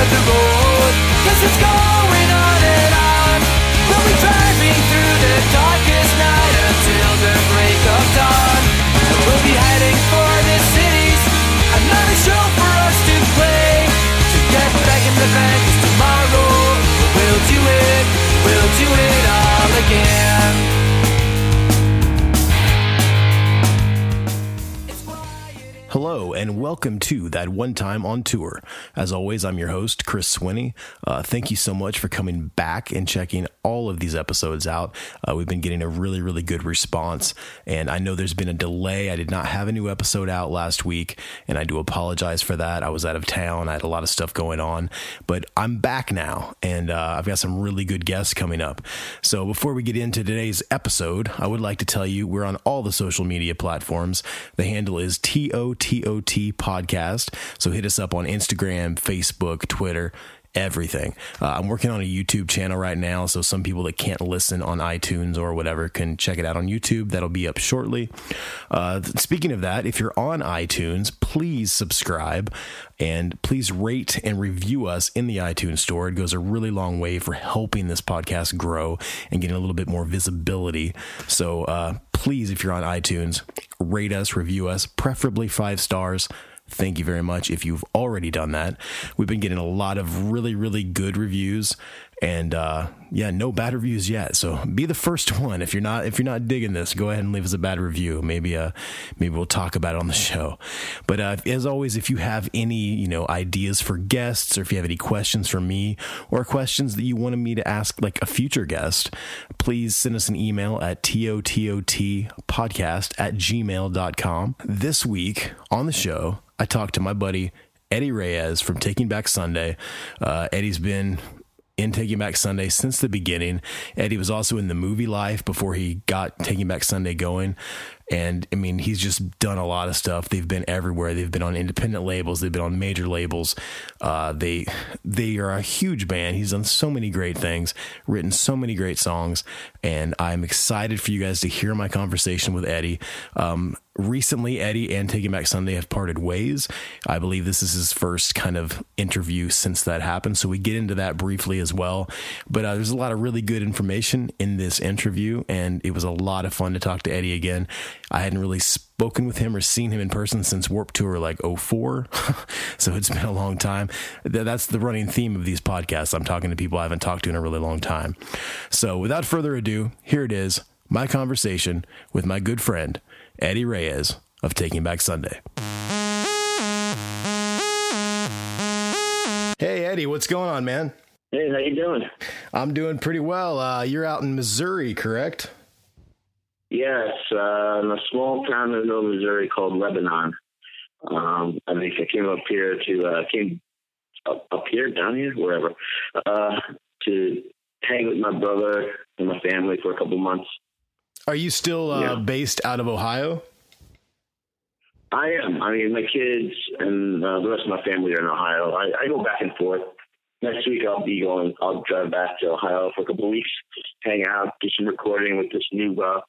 For the it's going on and on. We'll be driving through the darkest night until the break of dawn. We'll be heading for the cities, another show for us to play. To get back in the tomorrow we'll do it, we'll do it all again. Hello and welcome to that one time on tour. As always, I'm your host, Chris Swinney. Uh, thank you so much for coming back and checking all of these episodes out. Uh, we've been getting a really, really good response, and I know there's been a delay. I did not have a new episode out last week, and I do apologize for that. I was out of town, I had a lot of stuff going on, but I'm back now, and uh, I've got some really good guests coming up. So before we get into today's episode, I would like to tell you we're on all the social media platforms. The handle is TOTOT Podcast. So hit us up on Instagram, Facebook, Twitter. Everything. Uh, I'm working on a YouTube channel right now, so some people that can't listen on iTunes or whatever can check it out on YouTube. That'll be up shortly. Uh, speaking of that, if you're on iTunes, please subscribe and please rate and review us in the iTunes store. It goes a really long way for helping this podcast grow and getting a little bit more visibility. So uh, please, if you're on iTunes, rate us, review us, preferably five stars. Thank you very much if you've already done that. We've been getting a lot of really, really good reviews and uh, yeah, no bad reviews yet. So be the first one. If you're not if you're not digging this, go ahead and leave us a bad review. Maybe uh maybe we'll talk about it on the show. But uh, as always, if you have any you know ideas for guests, or if you have any questions for me, or questions that you wanted me to ask like a future guest, please send us an email at tototpodcast at gmail.com. This week on the show, I talked to my buddy Eddie Reyes from Taking Back Sunday. Uh, Eddie's been in Taking Back Sunday since the beginning. Eddie was also in the movie Life before he got Taking Back Sunday going. And I mean, he's just done a lot of stuff. They've been everywhere. They've been on independent labels. They've been on major labels. Uh, they they are a huge band. He's done so many great things, written so many great songs, and I'm excited for you guys to hear my conversation with Eddie. Um, recently, Eddie and Taking Back Sunday have parted ways. I believe this is his first kind of interview since that happened. So we get into that briefly as well. But uh, there's a lot of really good information in this interview, and it was a lot of fun to talk to Eddie again. I hadn't really spoken with him or seen him in person since Warp Tour like 04. so it's been a long time. That's the running theme of these podcasts. I'm talking to people I haven't talked to in a really long time. So without further ado, here it is my conversation with my good friend, Eddie Reyes of Taking Back Sunday. Hey, Eddie, what's going on, man? Hey, how you doing? I'm doing pretty well. Uh, you're out in Missouri, correct? Yes, uh, in a small town in Middle Missouri called Lebanon. Um, I think I came up here to uh, came up, up here, down here, wherever, uh, to hang with my brother and my family for a couple months. Are you still uh, Yeah. based out of Ohio? I am. I mean, my kids and uh, the rest of my family are in Ohio. I, I go back and forth. Next week, I'll be going. I'll drive back to Ohio for a couple of weeks, hang out, do some recording with this new uh,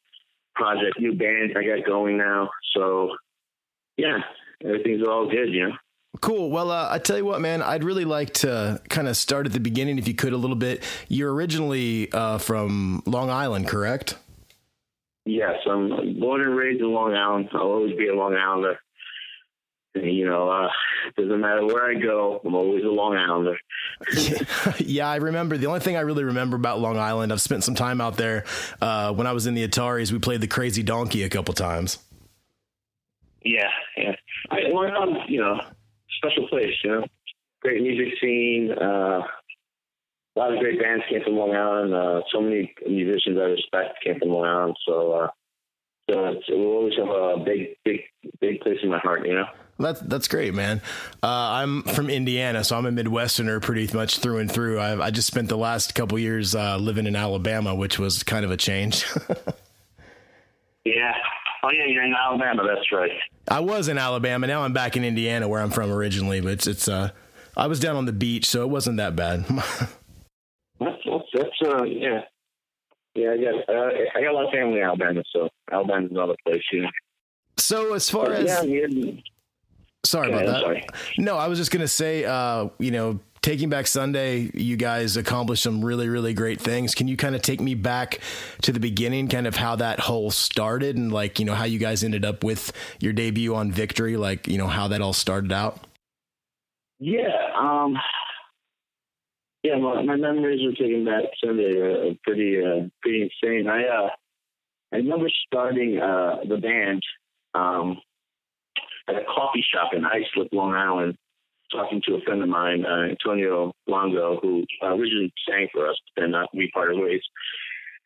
project, new band I got going now. So, yeah, everything's all good, you know. Cool. Well, uh, I tell you what, man, I'd really like to kind of start at the beginning, if you could, a little bit. You're originally uh, from Long Island, correct? Yes, I'm born and raised in Long Island. I'll always be a Long Islander. You know, uh, doesn't matter where I go, I'm always a Long Islander. yeah, I remember. The only thing I really remember about Long Island, I've spent some time out there. Uh, when I was in the Ataris, we played the Crazy Donkey a couple times. Yeah, yeah. I, Long Island, you know, special place. You know, great music scene. Uh, a lot of great bands came from Long Island. Uh, so many musicians I respect came from Long Island. So, uh, so it's, it will always have a big, big, big place in my heart. You know. That's that's great, man. Uh, I'm from Indiana, so I'm a Midwesterner pretty much through and through. I, I just spent the last couple years uh, living in Alabama, which was kind of a change. yeah. Oh yeah, you're in Alabama. That's right. I was in Alabama. Now I'm back in Indiana, where I'm from originally. But it's it's uh, I was down on the beach, so it wasn't that bad. that's that's, that's uh, yeah. Yeah, I got uh, I got a lot of family in Alabama, so Alabama's another place, you know. So as far as yeah, yeah, Sorry Go about that. sorry. No, I was just gonna say, uh, you know, Taking Back Sunday, you guys accomplished some really, really great things. Can you kind of take me back to the beginning, kind of how that whole started, and like, you know, how you guys ended up with your debut on Victory, like, you know, how that all started out? Yeah, um, yeah. My, my memories of taking back Sunday are, are pretty, uh, pretty insane. I, uh, I remember starting uh, the band um, at a coffee shop in Islip, Long Island, talking to a friend of mine, uh, Antonio Longo, who uh, originally sang for us, but then uh, we parted ways.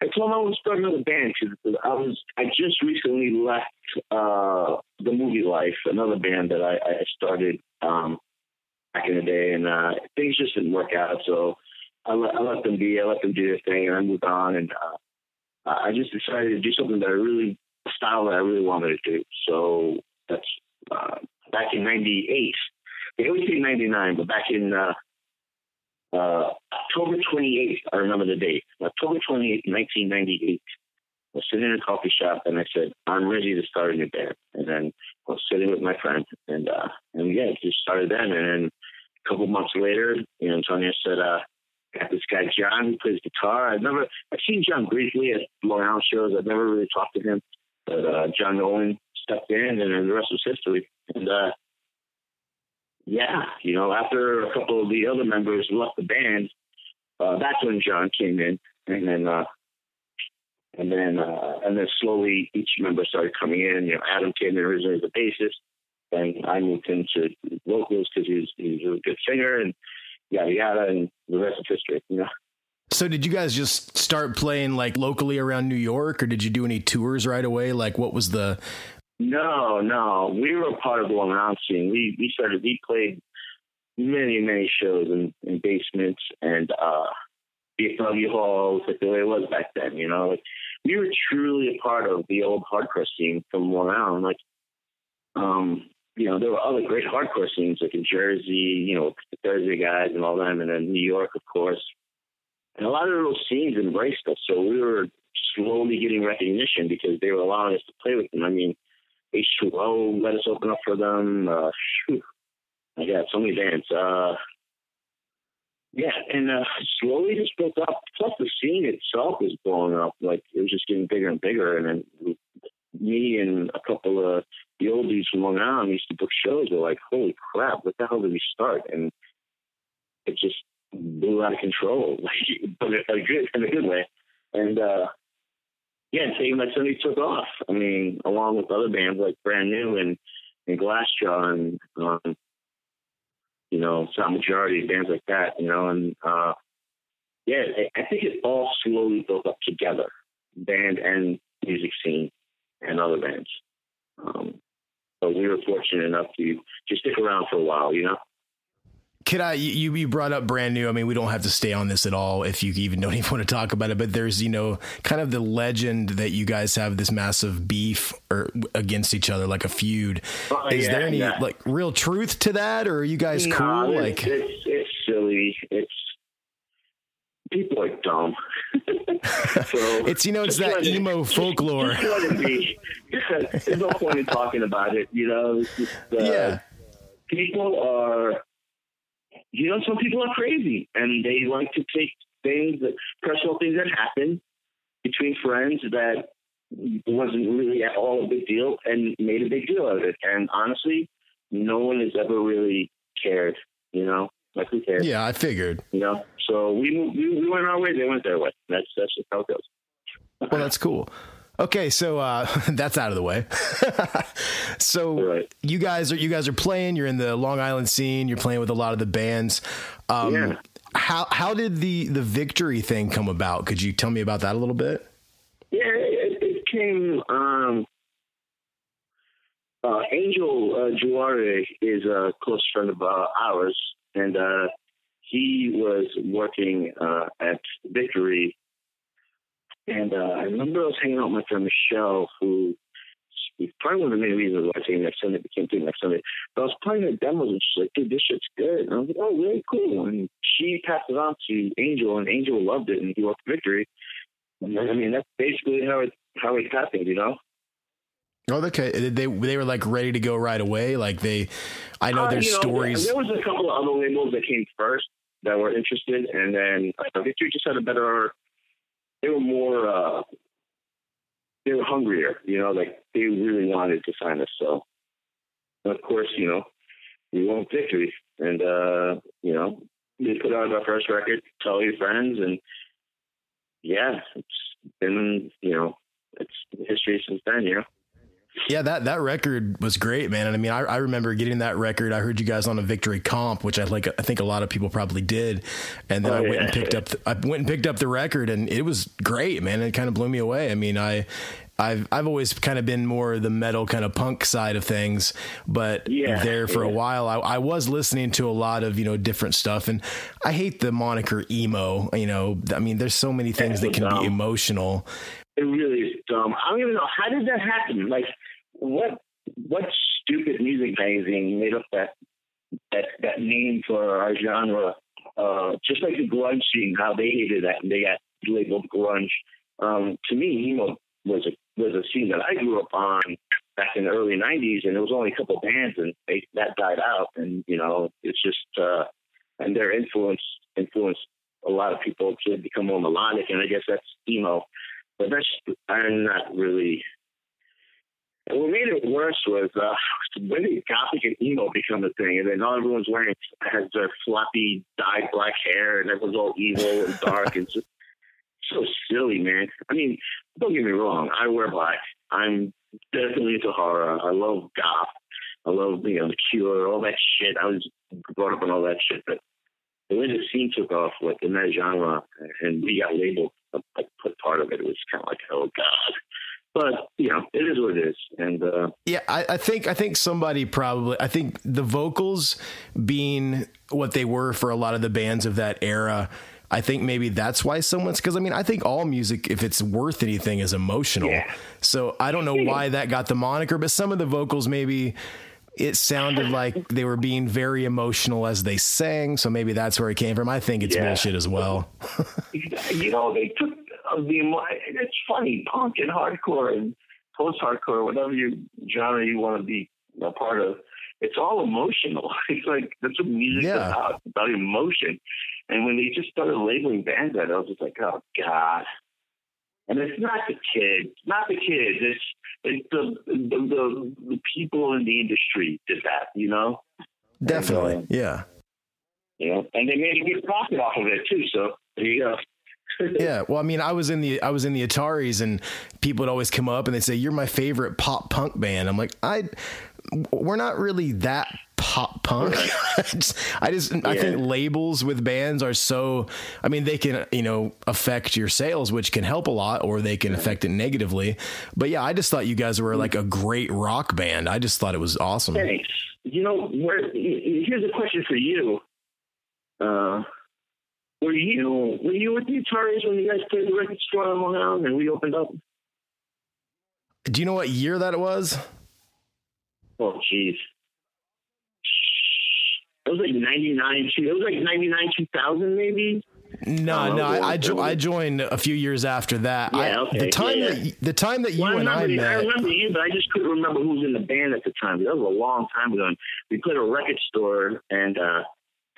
I told him I was starting another band because I was I just recently left uh, the movie Life, another band that I, I started um, back in the day, and uh, things just didn't work out. So I let, I let them be. I let them do their thing, and I moved on. And uh, I just decided to do something that I really, style that I really wanted to do. So that's uh, back in '98. They always say '99, but back in uh, uh, October 28th, I remember the date. October 28th, 1998. I was sitting in a coffee shop and I said, I'm ready to start a new band. And then I was sitting with my friend and, uh, and yeah, just started then. And then a couple months later, you know, Antonio said, uh, got this guy, John, who plays guitar. I've never, I've seen John briefly at Long Island shows. I've never really talked to him, but, uh, John Nolan stepped in and the rest was history. And, uh, yeah, you know, after a couple of the other members left the band, uh, that's when John came in, and then uh, and then uh, and then slowly each member started coming in. You know, Adam came in originally as a bassist, and I moved into vocals because he's he's a good singer, and yada yada, and the rest is history. You know. So did you guys just start playing like locally around New York, or did you do any tours right away? Like, what was the No, no, we were a part of the Long Island scene. We we started we played many many shows in, in basements and uh VFW halls, like the way it was back then. You know, like we were truly a part of the old hardcore scene from Long Island. Like, um, you know, there were other great hardcore scenes like in Jersey, you know, the Thursday guys and all them, and then New York, of course. And a lot of those scenes embraced us, so we were slowly getting recognition because they were allowing us to play with them. I mean, H2O let us open up for them. Uh, I got so many bands. Uh, yeah, and uh, slowly just built up. Plus, the scene itself was blowing up. Like it was just getting bigger and bigger. And then me and a couple of the oldies from Long Island used to book shows. We're like, holy crap, what the hell did we start? And it just blew out of control, like, but in a good in a good way. And uh, yeah, Taking Back Sunday took off. I mean, along with other bands like Brand New and and Glassjaw and um, you know, Silent Majority, bands like that, you know, and uh, yeah, I think it all slowly built up together, band and music scene and other bands. Um, but we were fortunate enough to just stick around for a while, you know. Could I? You you brought up brand new. I mean, we don't have to stay on this at all if you even don't even want to talk about it. But there's you know kind of the legend that you guys have this massive beef or against each other, like a feud. Oh, Is yeah, there any yeah. like real truth to that, or are you guys No, cool? it's, Like, it's it's silly. It's people are dumb. so It's, you know, it's that emo folklore. Just let it be. There's no point in talking about it. You know, just, uh, yeah, people are. You know, some people are crazy, and they like to take things that personal things that happen between friends that wasn't really at all a big deal, and made a big deal out of it. And honestly, no one has ever really cared. You know, like who cares? yeah, I figured. You know, so we we, we went our way, they went their way. That's that's just how it goes. Well, that's cool. Okay, so uh, that's out of the way. so Right. you guys are you guys are playing. You're in the Long Island scene. You're playing with a lot of the bands. Um, Yeah. How how did the the victory thing come about? Could you tell me about that a little bit? Yeah, it, it came. Um, uh, Angel uh, Juare is a close friend of uh, ours, and uh, he was working uh, at Victory. Remember I was hanging out with my friend Michelle, who probably one of the main reasons why I think next Sunday became thing next Sunday. But I was playing the demos, and she's like, "Dude, this shit's good." And I was like, "Oh, really cool." And she passed it on to Angel, and Angel loved it, and he worked Victory. And I mean, that's basically how it how it happened, you know. Oh, okay. They they were like ready to go right away. Like they, I know Uh, there's you know, stories. There was a couple of other labels that came first that were interested, and then uh, Victory just had a better. They were more. Uh, they were hungrier, you know, like they really wanted to sign us. So, of course, you know, we won Victory, and uh, you know, we put out our first record, "Tell Your Friends," and yeah, it's been, you know, it's history since then, you know. Yeah, that that record was great, man. And I mean, I, I remember getting that record. I heard you guys on a Victory comp, which I like. I think a lot of people probably did. And then Oh, I went yeah. and picked up. The, I went and picked up the record, and it was great, man. It kind of blew me away. I mean, I. I've I've always kind of been more the metal kind of punk side of things, but Yeah, there for a while I, I was listening to a lot of you know different stuff, and I hate the moniker emo. You know, I mean, there's so many things that can be emotional. It really is dumb. I don't even know how did that happen. Like, what what stupid music magazine made up that that that name for our genre? Uh, just like the grunge scene, how they hated that and they got labeled grunge. Um, to me, emo was a was a scene that I grew up on back in the early '90s, and there was only a couple bands, and they, that died out. And you know, it's just uh, and their influence influenced a lot of people to become more melodic, and I guess that's emo. But that's I'm not really. And what made it worse was uh, when did gothic and emo become a thing, and then all everyone's wearing has their floppy dyed black hair, and everyone's all evil and dark and just so silly, man. I mean, don't get me wrong, I wear black. I'm definitely into horror. I love goth. I love you know the Cure, all that shit. I was brought up on all that shit, but the way the scene took off, like in that genre, and we got labeled like put part of it, it was kind of like, oh god. But you know, it is what it is, and uh, Yeah, I, I think I think somebody probably I think the vocals being what they were for a lot of the bands of that era. I think maybe that's why someone's because I mean I think all music, if it's worth anything, is emotional. Yeah. So I don't know why that got the moniker, but some of the vocals maybe it sounded like they were being very emotional as they sang. So maybe that's where it came from. I think it's Yeah. bullshit as well. you know, they took uh, the it's funny, punk and hardcore and post hardcore, whatever you genre you want to be a part of. It's all emotional. It's like that's what music's Yeah. about, about emotion. And when they just started labeling bands that, I was just like, oh god. And it's not the kids, not the kids. It's it's the the, the, people in the industry did that, you know. Definitely, uh, yeah. You know, and they made a good profit off of it too. So there you go. Yeah, well, I mean, I was in the I was in the Ataris, and people would always come up and they say, "You're my favorite pop punk band." I'm like, I, we're not really that pop punk. I just, I, I think labels with bands are so. I mean, they can you know affect your sales, which can help a lot, or they can affect it negatively. But yeah, I just thought you guys were like a great rock band. I just thought it was awesome. Thanks. You know, where, here's a question for you. Uh, were you were you with the Ataris when you guys played the record store on Long Island and we opened up? Do you know what year that it was? Oh, jeez. It was like 99, two- it was like 99, 2000 maybe. No, Oh, no, I, I, jo- I joined a few years after that. Yeah, okay. The time Yeah, yeah. that the time that you Well, I and I remember, I met. remember you, but I just couldn't remember who was in the band at the time. That was a long time ago. And we played a record store, and uh,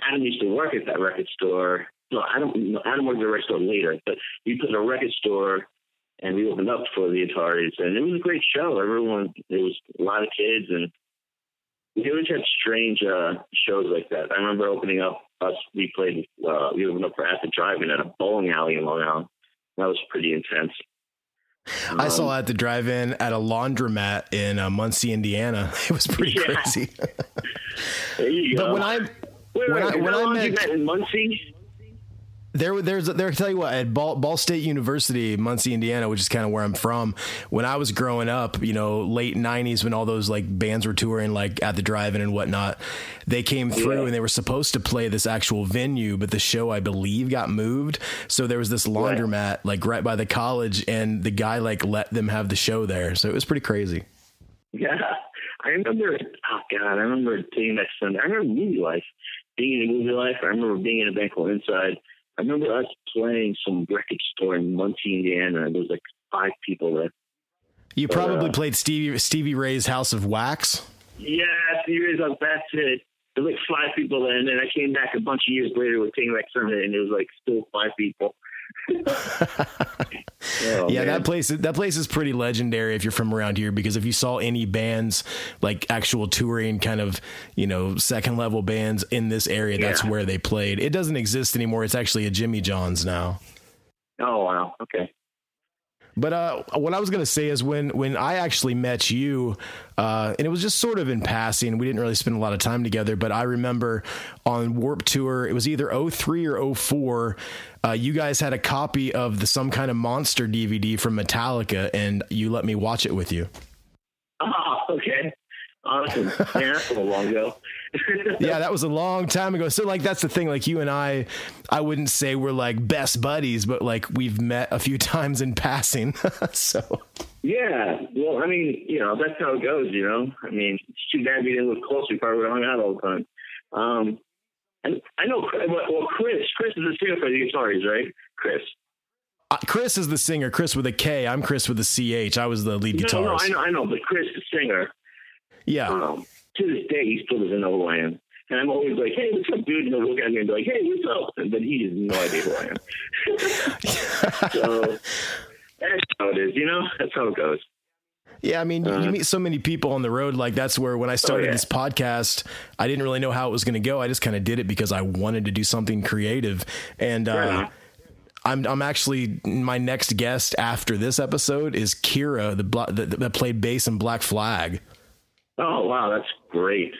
Adam used to work at that record store. No, Adam, no, Adam worked at the record store later, but we played a record store, and we opened up for the Ataris, and it was a great show. Everyone, there was a lot of kids, and we always had strange uh, shows like that. I remember opening up us. We played. Uh, we opened up for At the Drive-In at a bowling alley in Long Island. That was pretty intense. I saw Um, at the drive-in at a laundromat in uh, Muncie, Indiana. It was pretty Yeah. crazy. There you but go. when I Wait, when wait, I- when I met- in Muncie? There, there's, there. I tell you what, at Ball, Ball State University, Muncie, Indiana, which is kind of where I'm from. When I was growing up, you know, late '90s, when all those like bands were touring, like at the drive-in and whatnot, they came through Yeah. and they were supposed to play this actual venue, but the show, I believe, got moved. So there was this laundromat like right by the college, and the guy like let them have the show there. So it was pretty crazy. Yeah, I remember. Oh God, I remember being that Sunday. I remember movie life, being in movie life. I remember being in a bank hall inside. I remember us playing some record store in Muncie, Indiana. There was like five people there. You probably uh, played Stevie Stevie Ray's House of Wax. Yeah, serious. That's it. There was like five people there, and then I came back a bunch of years later with Back Sunday, and it was like still five people. Oh, yeah, man. that place that place is pretty legendary if you're from around here because if you saw any bands like actual touring kind of, you know, second level bands in this area, that's where they played. It doesn't exist anymore. It's actually a Jimmy John's now. Oh wow. Okay. But uh, what I was to say is when when I actually met you, uh, and it was just sort of in passing. We didn't really spend a lot of time together, but I remember on Warp Tour, it was either 03 or 04. Uh, you guys had a copy of the some kind of monster DVD from Metallica, and you let me watch it with you. Oh, okay. Awesome. Yeah, a little long ago. yeah, that was a long time ago. So like that's the thing. Like you and I, I wouldn't say we're like best buddies, but like we've met a few times in passing. so Yeah, well, I mean, you know, that's how it goes, you know. I mean, it's too bad we didn't live close. We probably would have hung out all the time. Um, and I know, well, Chris, Chris is the singer for the Ataris, right? Chris. uh, Chris is the singer. Chris with a K. I'm Chris with a CH. I was the lead No, no, guitarist. I know, I know, but Chris, the singer, Yeah. um, to this day, he still doesn't know who I am. And I'm always like, hey, what's up, dude? And he'll look at me and be like, hey, what's up? And, but he has no idea who I am. so that's how it is, you know? That's how it goes. Yeah, I mean, you- you Uh, meet so many people on the road. Like that's where when I started yeah. this podcast, I didn't really know how it was going to go. I just kind of did it because I wanted to do something creative. And uh, enough. I'm I'm actually my next guest after this episode is Kira, the that played bass in Black Flag. Oh, wow, that's great.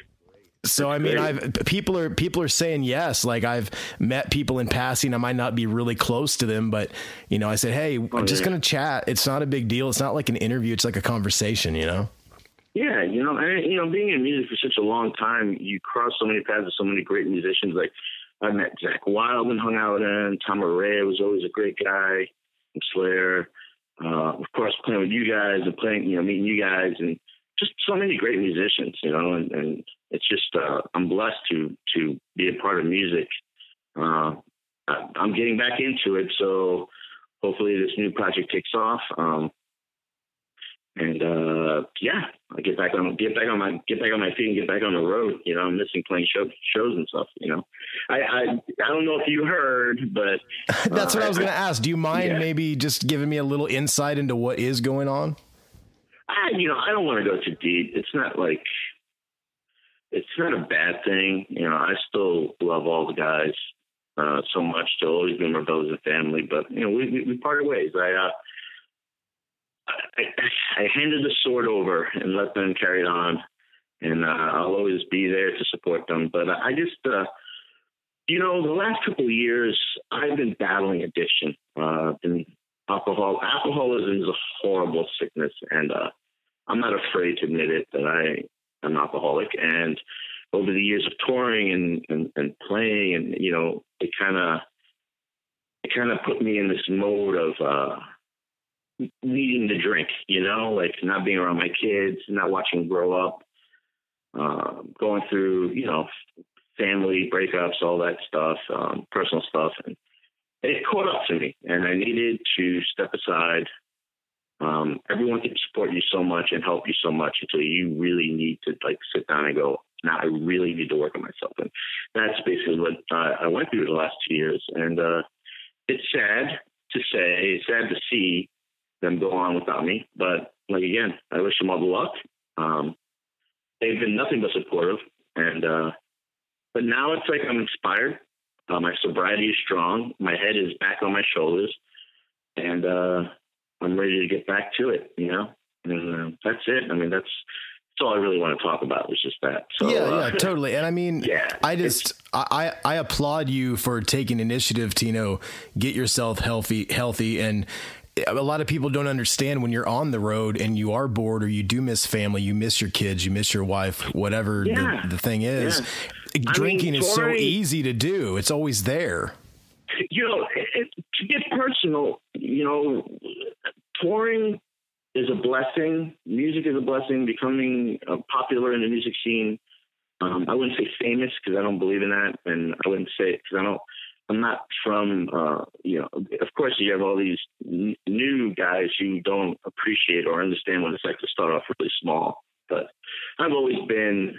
So I mean. I've people are people are saying yes. Like I've met people in passing. I might not be really close to them, but you know, I said, hey, I'm just Oh, yeah. gonna chat. It's not a big deal. It's not like an interview. It's like a conversation. You know. Yeah, you know, and you know, being in music for such a long time, you cross so many paths with so many great musicians. Like I met Zakk Wylde and hung out with him. Tom Araya was always a great guy. Slayer, uh, of course, playing with you guys and playing, you know, meeting you guys, and just so many great musicians. You know, and, and it's just uh, I'm blessed to to be a part of music. Uh, I'm getting back into it, so hopefully this new project takes off. Um, and uh, yeah, I get back on get back on my get back on my feet and get back on the road. You know, I'm missing playing show, shows and stuff. You know, I, I I don't know if you heard, but That's uh, what I was going to ask. Do you mind yeah. maybe just giving me a little insight into what is going on? I, you know, I don't want to go too deep. It's not like it's not a bad thing. You know, I still love all the guys uh, so much. They'll always be my brothers and family. But you know, we we, we parted ways. I, uh, I I handed the sword over and let them carry it on, and uh, I'll always be there to support them. But I just. Uh, you know, the last couple of years, I've been battling addiction. Uh, been alcohol. Alcoholism is a horrible sickness, and uh, I'm not afraid to admit it that I am an alcoholic. And over the years of touring and and, and playing, and you know, it kind of it kind of put me in this mode of uh, needing to drink. You know, like not being around my kids, not watching them grow up, uh, going through you know family breakups, all that stuff, um, personal stuff, and it caught up to me, and I needed to step aside. Um, everyone can support you so much and help you so much until you really need to like sit down and go, now I really need to work on myself. And that's basically what I, I went through the last two years. And uh, it's sad to say, it's sad to see them go on without me. But like again, I wish them all the luck. Um, they've been nothing but supportive, and uh, but now it's like I'm inspired. Uh, my sobriety is strong. My head is back on my shoulders, and uh, I'm ready to get back to it. You know, and uh, that's it. I mean, that's that's all I really want to talk about was just that. So, yeah, uh, yeah, totally. And I mean, Yeah, I just I I applaud you for taking initiative to you know get yourself healthy healthy and a lot of people don't understand when you're on the road and you are bored or you do miss family, you miss your kids, you miss your wife, whatever Yeah. the, the thing is. I Drinking mean, is so easy to do. It's always there. you know, it, to get personal, you know, touring is a blessing. Music is a blessing. Becoming uh, popular in the music scene. Um, I wouldn't say famous because I don't believe in that, and I wouldn't say because I don't. I'm not from, uh, you know. Of course, you have all these n- new guys who don't appreciate or understand what it's like to start off really small. But I've always been,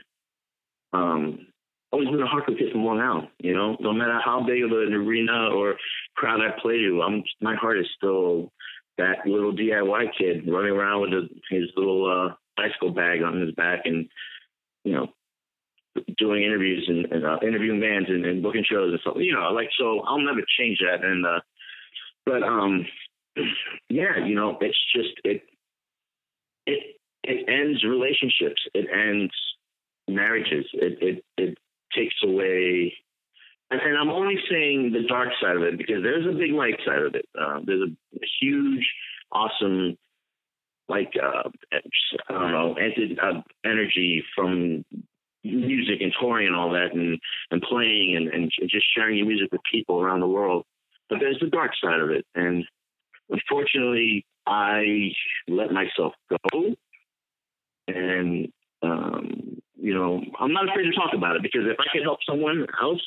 um, always been a hardcore kid from Long Island. You know, no matter how big of an arena or crowd I play to, I'm my heart is still that little DIY kid running around with a, his little uh, bicycle bag on his back and you know doing interviews and, and uh, interviewing bands and, and booking shows and stuff. You know, like so I'll never change that. And uh, but um, yeah, you know, it's just it it it ends relationships. It ends marriages. It it it takes away. And, and I'm only saying the dark side of it because there's a big light side of it. Uh, there's a, huge, awesome, like uh, I don't know, uh, energy from music and touring and all that, and and playing and, and just sharing your music with people around the world. But there's the dark side of it, and unfortunately, I let myself go, and um, you know, I'm not afraid to talk about it because if I can help someone else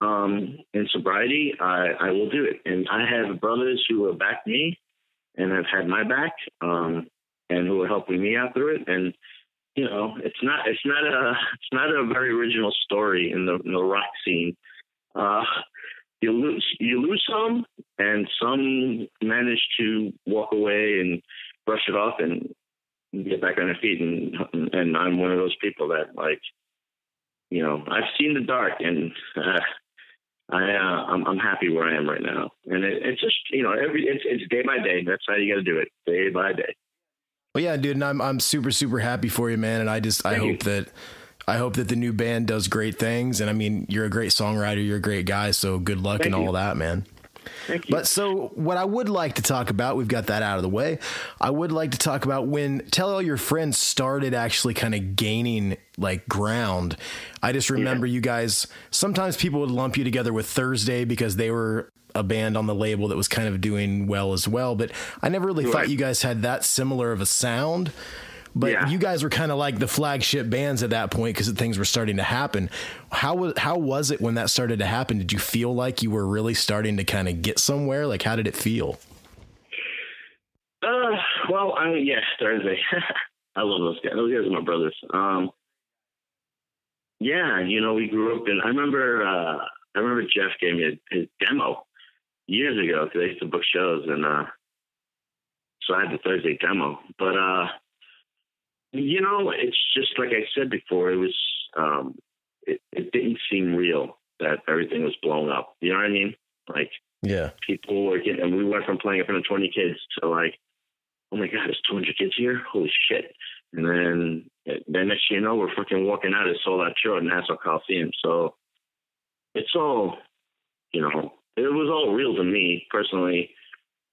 um, in sobriety, I, I will do it. And I have brothers who have backed me and have had my back, um, and who are helping me out through it. And you know, it's not it's not a it's not a very original story in the in the rock scene. Uh, you lose you lose some, and some manage to walk away and brush it off and get back on their feet. And and I'm one of those people that like, you know, I've seen the dark, and uh, I uh, I'm, I'm happy where I am right now. And it, it's just you know every it's it's day by day. That's how you got to do it, day by day. Well, yeah, dude, and I'm I'm super super happy for you, man. And I just I Thank you. hope that I hope that the new band does great things. And I mean, you're a great songwriter, you're a great guy, so good luck Thank and you. all that, man. But so what I would like to talk about, we've got that out of the way. I would like to talk about when tell all your friends started actually kind of gaining like ground. I just remember you guys sometimes people would lump you together with Thursday because they were a band on the label that was kind of doing well as well, but I never really thought you guys had that similar of a sound. But Yeah. you guys were kind of like the flagship bands at that point because things were starting to happen. How was how was it when that started to happen? Did you feel like you were really starting to kind of get somewhere? Like how did it feel? Uh, well, I mean, yeah, Thursday. I love those guys. Those guys are my brothers. Um, yeah, you know, we grew up in. I remember. Uh, I remember Geoff gave me his demo years ago because I used to book shows, and uh, so I had the Thursday demo. But uh, you know, it's just like I said before. It was. Um, it, it didn't seem real that everything was blown up. You know what I mean? Like Yeah. people were getting, and we went from playing in front of 20 kids to like, oh my God, there's 200 kids here? Holy shit. And then, then next you know, we're freaking walking out of sold out show at Nassau Coliseum. So it's all, you know, it was all real to me personally.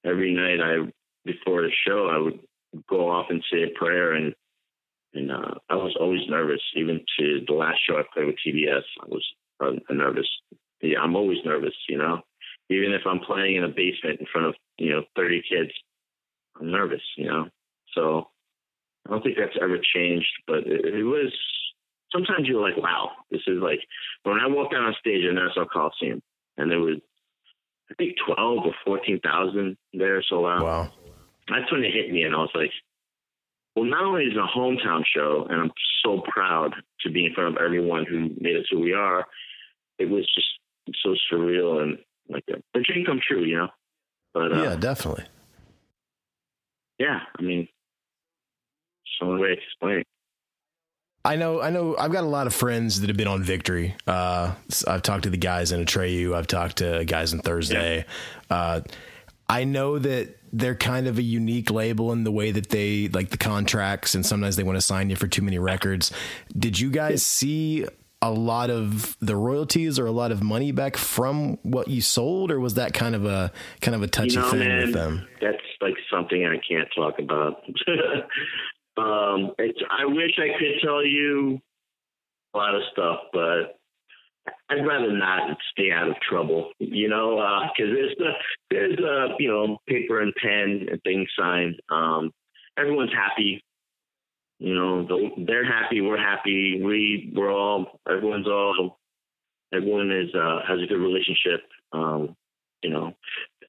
Every night I, before the show, I would go off and say a prayer and, and uh, I was always nervous. Even to the last show I played with TBS, I was uh, nervous. Yeah, I'm always nervous, you know even if I'm playing in a basement in front of you know 30 kids, I'm nervous, you know. So I don't think that's ever changed, but it, it was. Sometimes you're like, wow, this is like when I walked out on stage at Nassau Coliseum, and there was I think 12 or 14,000 there. So uh, Wow. that's when it hit me, and I was like, well, not only is it a hometown show, and I'm so proud to be in front of everyone who made us who we are. It was just so surreal and like a, a dream come true, you know. But uh, yeah, definitely. yeah, I mean, it's the only way to explain it. I know, I know. I've got a lot of friends that have been on Victory. Uh, I've talked to the guys in Atreyu. I've talked to guys in Thursday. Uh, I know that they're kind of a unique label in the way that they like the contracts and sometimes they want to sign you for too many records. Did you guys see a lot of the royalties or a lot of money back from what you sold or was that kind of a kind of a touchy you know, thing man, with them? That's like something I can't talk about. um, it's, I wish I could tell you a lot of stuff, but I'd rather not stay out of trouble, you know, because uh, there's the there's uh, you know paper and pen and things signed. Um, everyone's happy, you know. They're happy, we're happy. We we're all everyone's all everyone is uh, has a good relationship. Um, you know,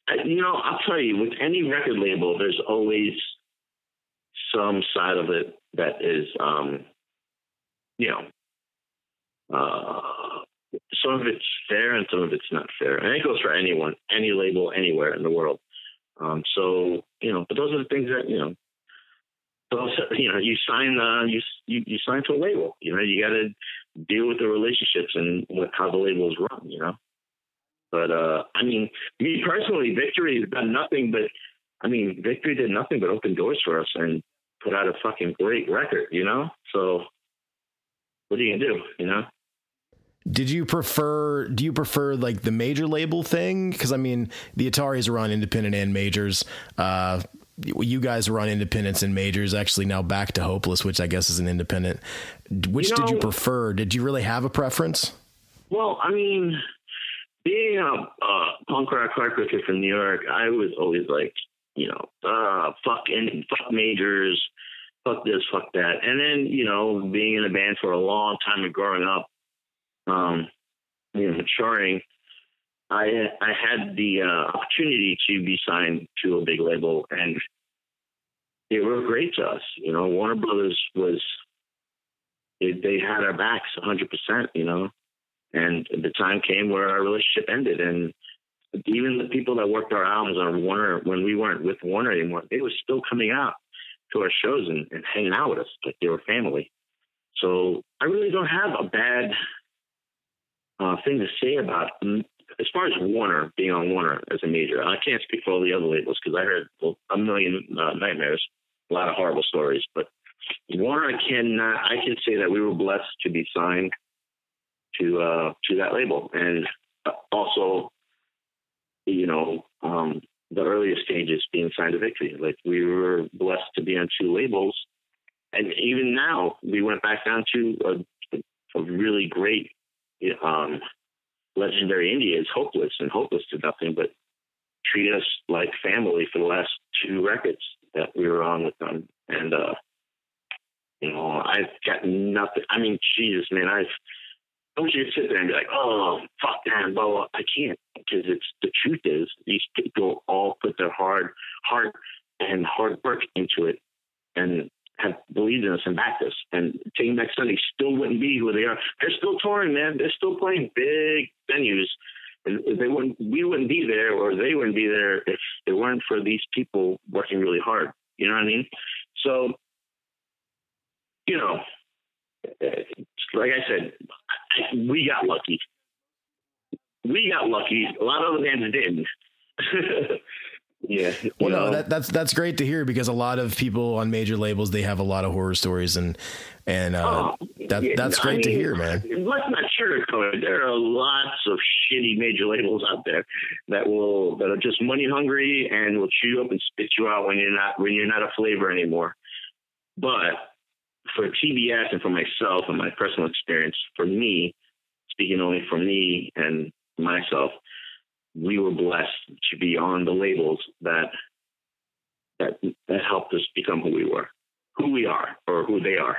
I, you know. I'll tell you, with any record label, there's always some side of it that is, um, you know. Uh, some of it's fair and some of it's not fair. And it goes for anyone, any label, anywhere in the world. Um, so, you know, but those are the things that, you know, those, you know, you sign, uh, you, you, you sign to a label, you know, you got to deal with the relationships and what, how the label is run, you know? But, uh, I mean, me personally, Victory has done nothing but, I mean, Victory did nothing but open doors for us and put out a fucking great record, you know? So what are you gonna do, you know? Did you prefer? Do you prefer like the major label thing? Because I mean, the Ataris are on independent and majors. Uh, you guys are on independents and majors. Actually, now back to Hopeless, which I guess is an independent. Which you know, did you prefer? Did you really have a preference? Well, I mean, being a, a punk rock hardcore kid from New York, I was always like, you know, uh, fuck and fuck majors, fuck this, fuck that, and then you know, being in a band for a long time and growing up um, you know, maturing, I I had the uh, opportunity to be signed to a big label, and they were great to us. You know, Warner Brothers was they, they had our backs 100. percent You know, and the time came where our relationship ended, and even the people that worked our albums on Warner when we weren't with Warner anymore, they were still coming out to our shows and, and hanging out with us like they were family. So I really don't have a bad uh, thing to say about as far as Warner being on Warner as a major. I can't speak for all the other labels because I heard well, a million uh, nightmares, a lot of horrible stories. But Warner, I cannot. I can say that we were blessed to be signed to uh, to that label, and also, you know, um, the earliest stages being signed to Victory. Like we were blessed to be on two labels, and even now we went back down to a, a really great um, legendary India is hopeless and hopeless to nothing but treat us like family for the last two records that we were on with them. And, uh, you know, I've got nothing. I mean, Jesus, man, I've, I want you to sit there and be like, oh, fuck that, blah, blah. I can't because it's the truth is these people all put their hard, heart and hard work into it. And have believed in us and backed us. And Taking Back Sunday still wouldn't be who they are. They're still touring, man. They're still playing big venues. And they wouldn't, we wouldn't be there, or they wouldn't be there if it weren't for these people working really hard. You know what I mean? So, you know, like I said, we got lucky. We got lucky. A lot of other bands didn't. Yeah. Well, no, that, that's that's great to hear because a lot of people on major labels they have a lot of horror stories and and uh, oh, that yeah, that's great I mean, to hear, man. Let's not sugarcoat it. There are lots of shitty major labels out there that will that are just money hungry and will chew you up and spit you out when you're not when you're not a flavor anymore. But for TBS and for myself and my personal experience, for me, speaking only for me and myself, we were blessed to be on the labels that that that helped us become who we were, who we are, or who they are.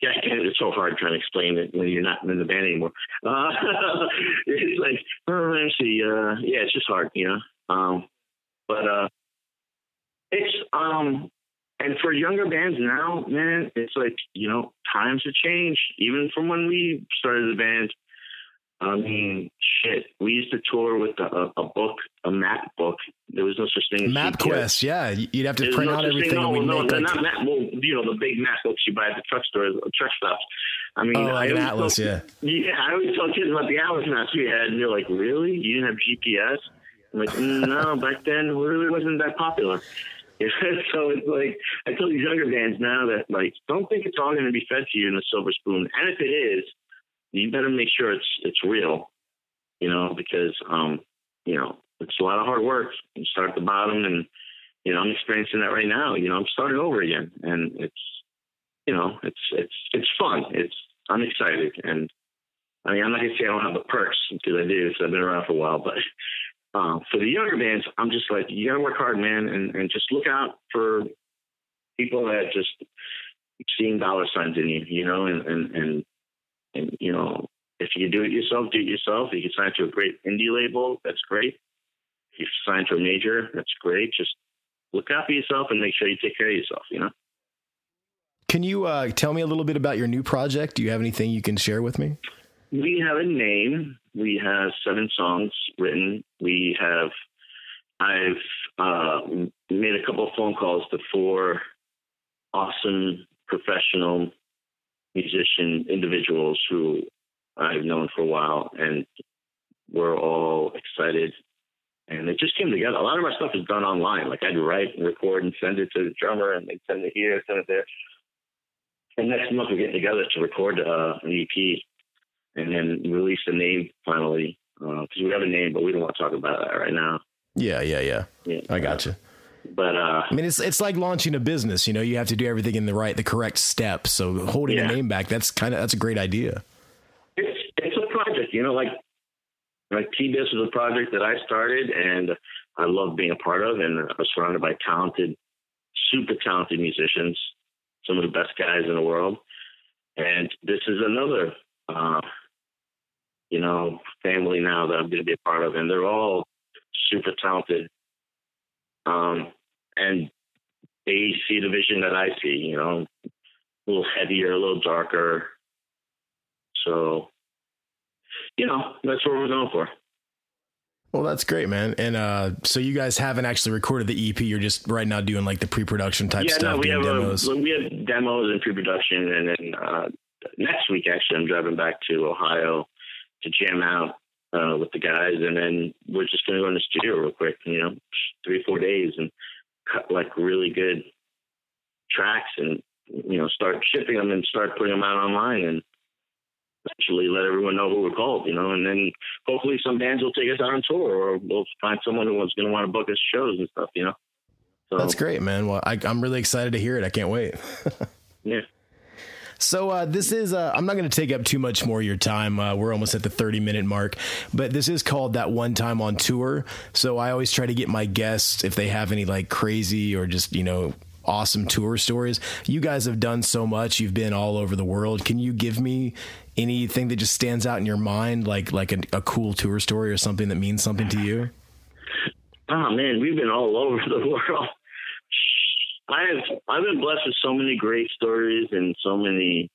Yeah, it's so hard trying to explain it when you're not in the band anymore. Uh, it's like, oh, see, uh, yeah, it's just hard, you know. Um, but uh, it's um, and for younger bands now, man, it's like you know, times have changed. Even from when we started the band, I mean, shit. We used to tour with a, a book, a map book. There was no such thing as MapQuest. Yeah, you'd have to There's print no out everything. Thing, no, no, no, not map. Well, you know, the big map books you buy at the truck store, truck stops. I mean, oh, like I an atlas, tell, yeah. Yeah, I always tell kids about the atlas maps we had, and they're like, "Really? You didn't have GPS?" I'm like, mm, no, back then it really wasn't that popular. so it's like I tell these younger bands now that like don't think it's all going to be fed to you in a silver spoon, and if it is, you better make sure it's it's real, you know, because um, you know, it's a lot of hard work. You start at the bottom, and you know, I'm experiencing that right now. You know, I'm starting over again, and it's you know, it's it's it's fun. It's I'm excited, and I mean, I'm not gonna say I don't have the perks because I do, because I've been around for a while, but uh, for the younger bands, I'm just like, you gotta work hard, man, and, and just look out for people that just seeing dollar signs in you, you know, and, and, and, and, you know, if you do it yourself, do it yourself. If you sign to a great indie label, that's great. If you sign to a major, that's great. Just look out for yourself and make sure you take care of yourself, you know? Can you uh, tell me a little bit about your new project? Do you have anything you can share with me? We have a name. We have seven songs written. We have, I've uh, made a couple of phone calls to four awesome professional musician individuals who I've known for a while, and we're all excited. And it just came together. A lot of our stuff is done online. Like I'd write and record and send it to the drummer, and they'd send it here, send it there. And next month we're getting together to record uh, an EP and then release the name finally because uh, we have a name, but we don't want to talk about that right now. Yeah, yeah, yeah. yeah I got you. But uh, I mean, it's it's like launching a business. You know, you have to do everything in the right, the correct steps. So holding yeah. a name back, that's kind of that's a great idea. It's it's a project. You know, like like T-Biz was a project that I started, and I love being a part of, and I was surrounded by talented, super talented musicians, some of the best guys in the world. And this is another uh, you know, family now that I'm going to be a part of, and they're all super talented. Um, and they see the vision that I see, you know, a little heavier, a little darker. So, you know, that's what we're going for. Well, that's great, man. And uh, so you guys haven't actually recorded the EP. You're just right now doing like the pre-production type yeah, stuff. No, we have demos. A, we have demos and pre-production, and then uh, next week actually I'm driving back to Ohio to jam out uh, with the guys, and then we're just going to go in the studio real quick, you know, three four days, and cut like really good tracks, and you know, start shipping them and start putting them out online, and eventually let everyone know who we're called, you know, and then hopefully some bands will take us out on tour, or we'll find someone who's going to want to book us shows and stuff, you know. So, That's great, man. Well, I, I'm really excited to hear it. I can't wait. So uh, this is uh, I'm not going to take up too much more of your time. Uh, we're almost at the 30 minute mark, but this is called that one time on tour. So I always try to get my guests if they have any like crazy or just you know awesome tour stories. You guys have done so much. You've been all over the world. Can you give me anything that just stands out in your mind, like like a, a cool tour story or something that means something to you? Oh man, we've been all over the world. I've I've been blessed with so many great stories and so many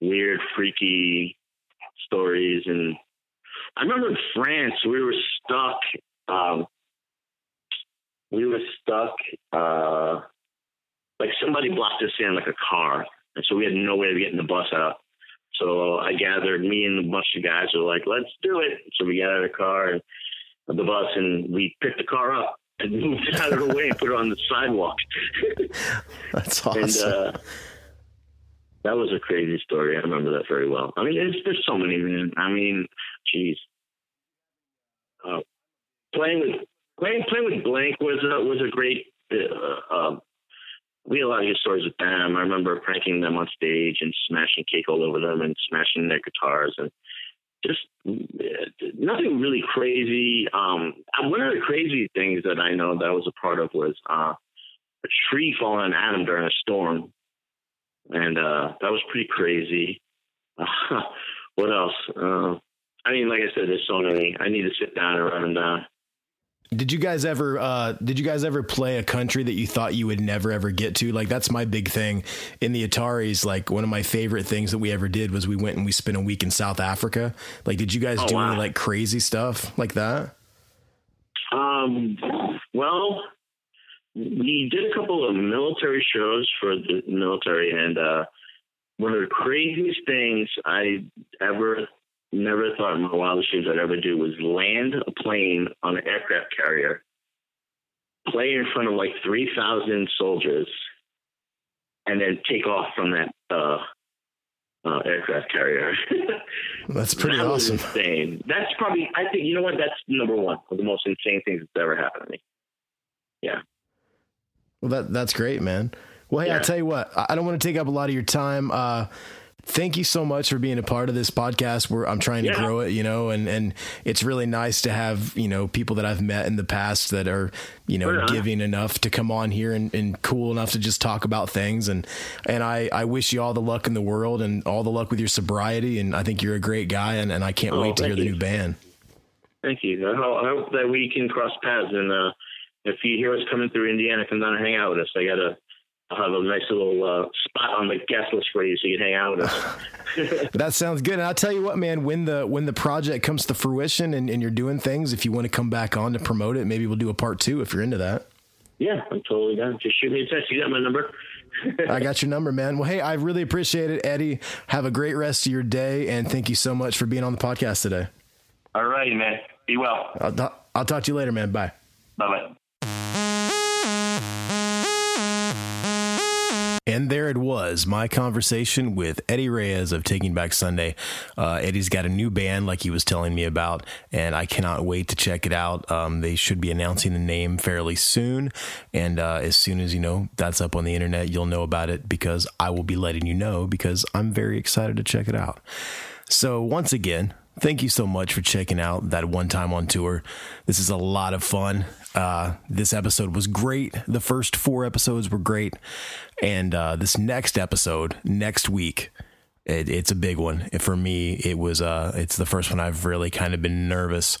weird, freaky stories. And I remember in France, we were stuck. Um, we were stuck. Uh, like somebody blocked us in, like a car, and so we had no way of getting the bus out. So I gathered me and a bunch of guys were like, "Let's do it!" So we got out of the car and the bus, and we picked the car up and moved it out of the way and put it on the sidewalk. That's awesome. And, uh, that was a crazy story. I remember that very well. I mean, there's, there's so many, man. I mean, geez. Uh, playing with playing playing with blank was a was a great. Uh, um, we had a lot of good stories with them. I remember pranking them on stage and smashing cake all over them and smashing their guitars and just nothing really crazy. Um, one of the crazy things that I know that I was a part of was uh, a tree falling on Adam during a storm, and uh, that was pretty crazy. What else? Uh, I mean, like I said, there's so many. I need to sit down and run down. Did you guys ever uh, did you guys ever play a country that you thought you would never ever get to? Like that's my big thing in the Ataris. Like one of my favorite things that we ever did was we went and we spent a week in South Africa. Like, did you guys oh, do wow. any like crazy stuff like that? Um, well, we did a couple of military shows for the military, and uh, one of the craziest things I ever never thought in my wildest dreams I'd ever do was land a plane on an aircraft carrier, play in front of like 3,000 soldiers, and then take off from that uh, uh, aircraft carrier. That's pretty that awesome. insane. That's probably, I think, you know what? That's number one of the most insane things that's ever happened to me. Yeah. Well, that that's great, man. Well, hey, I Yeah. tell you what, I I don't want to take up a lot of your time. Uh, thank you so much for being a part of this podcast. Where I'm trying to Yeah. grow it, you know, and and it's really nice to have you know people that I've met in the past that are you know giving enough to come on here and, and cool enough to just talk about things. And and I I wish you all the luck in the world and all the luck with your sobriety. And I think you're a great guy, and, and I can't Oh, wait to hear thank the new band. Thank you. I hope, I hope that we can cross paths. And uh, if you hear us coming through Indiana, come down and hang out with us. I got a, I'll have a nice little uh, spot on the guest list for you, so you can hang out with us. That sounds good. And I'll tell you what, man, when the when the project comes to fruition and, and you're doing things, if you want to come back on to promote it, maybe we'll do a part two if you're into that. yeah, I'm totally down. Just shoot me a text. You got my number. I got your number, man. Well, hey, I really appreciate it, Eddie. Have a great rest of your day, and thank you so much for being on the podcast today. All right, man. Be well. I'll, ta- I'll talk to you later, man. Bye. Bye bye. And there it was, my conversation with Eddie Reyes of Taking Back Sunday. Uh, Eddie's got a new band, like he was telling me about, and I cannot wait to check it out. Um, they should be announcing the name fairly soon, and uh, as soon as you know that's up on the internet, you'll know about it because I will be letting you know because I'm very excited to check it out. So once again, thank you so much for checking out that one time on tour. This is a lot of fun. Uh, this episode was great. The first four episodes were great, and uh, this next episode next week. It, it's a big one for me. It was uh, it's the first one I've really kind of been nervous.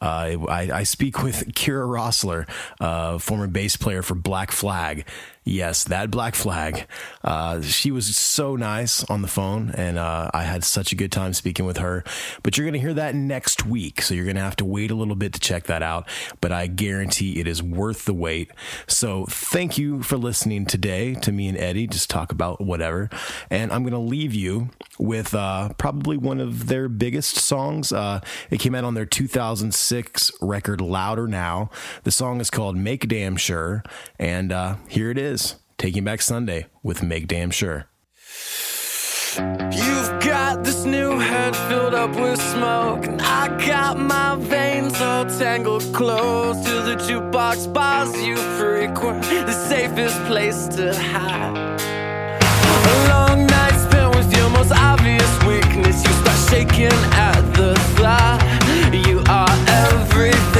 Uh, I, I speak with Kira Roessler, uh, former bass player for Black Flag. Yes, that Black Flag. Uh, she was so nice on the phone, and uh, I had such a good time speaking with her. But you're going to hear that next week, so you're going to have to wait a little bit to check that out. But I guarantee it is worth the wait. So thank you for listening today to me and Eddie just talk about whatever. And I'm going to leave you with uh, probably one of their biggest songs. Uh, it came out on their 2006 record, Louder Now. The song is called Make Damn Sure. And uh, here it is Taking Back Sunday with Make Damn Sure. You've got this new head filled up with smoke, and I got my veins all tangled close to the jukebox bars you frequent, the safest place to hide. A long night spent with your most obvious weakness, you start shaking at the thought. You are everything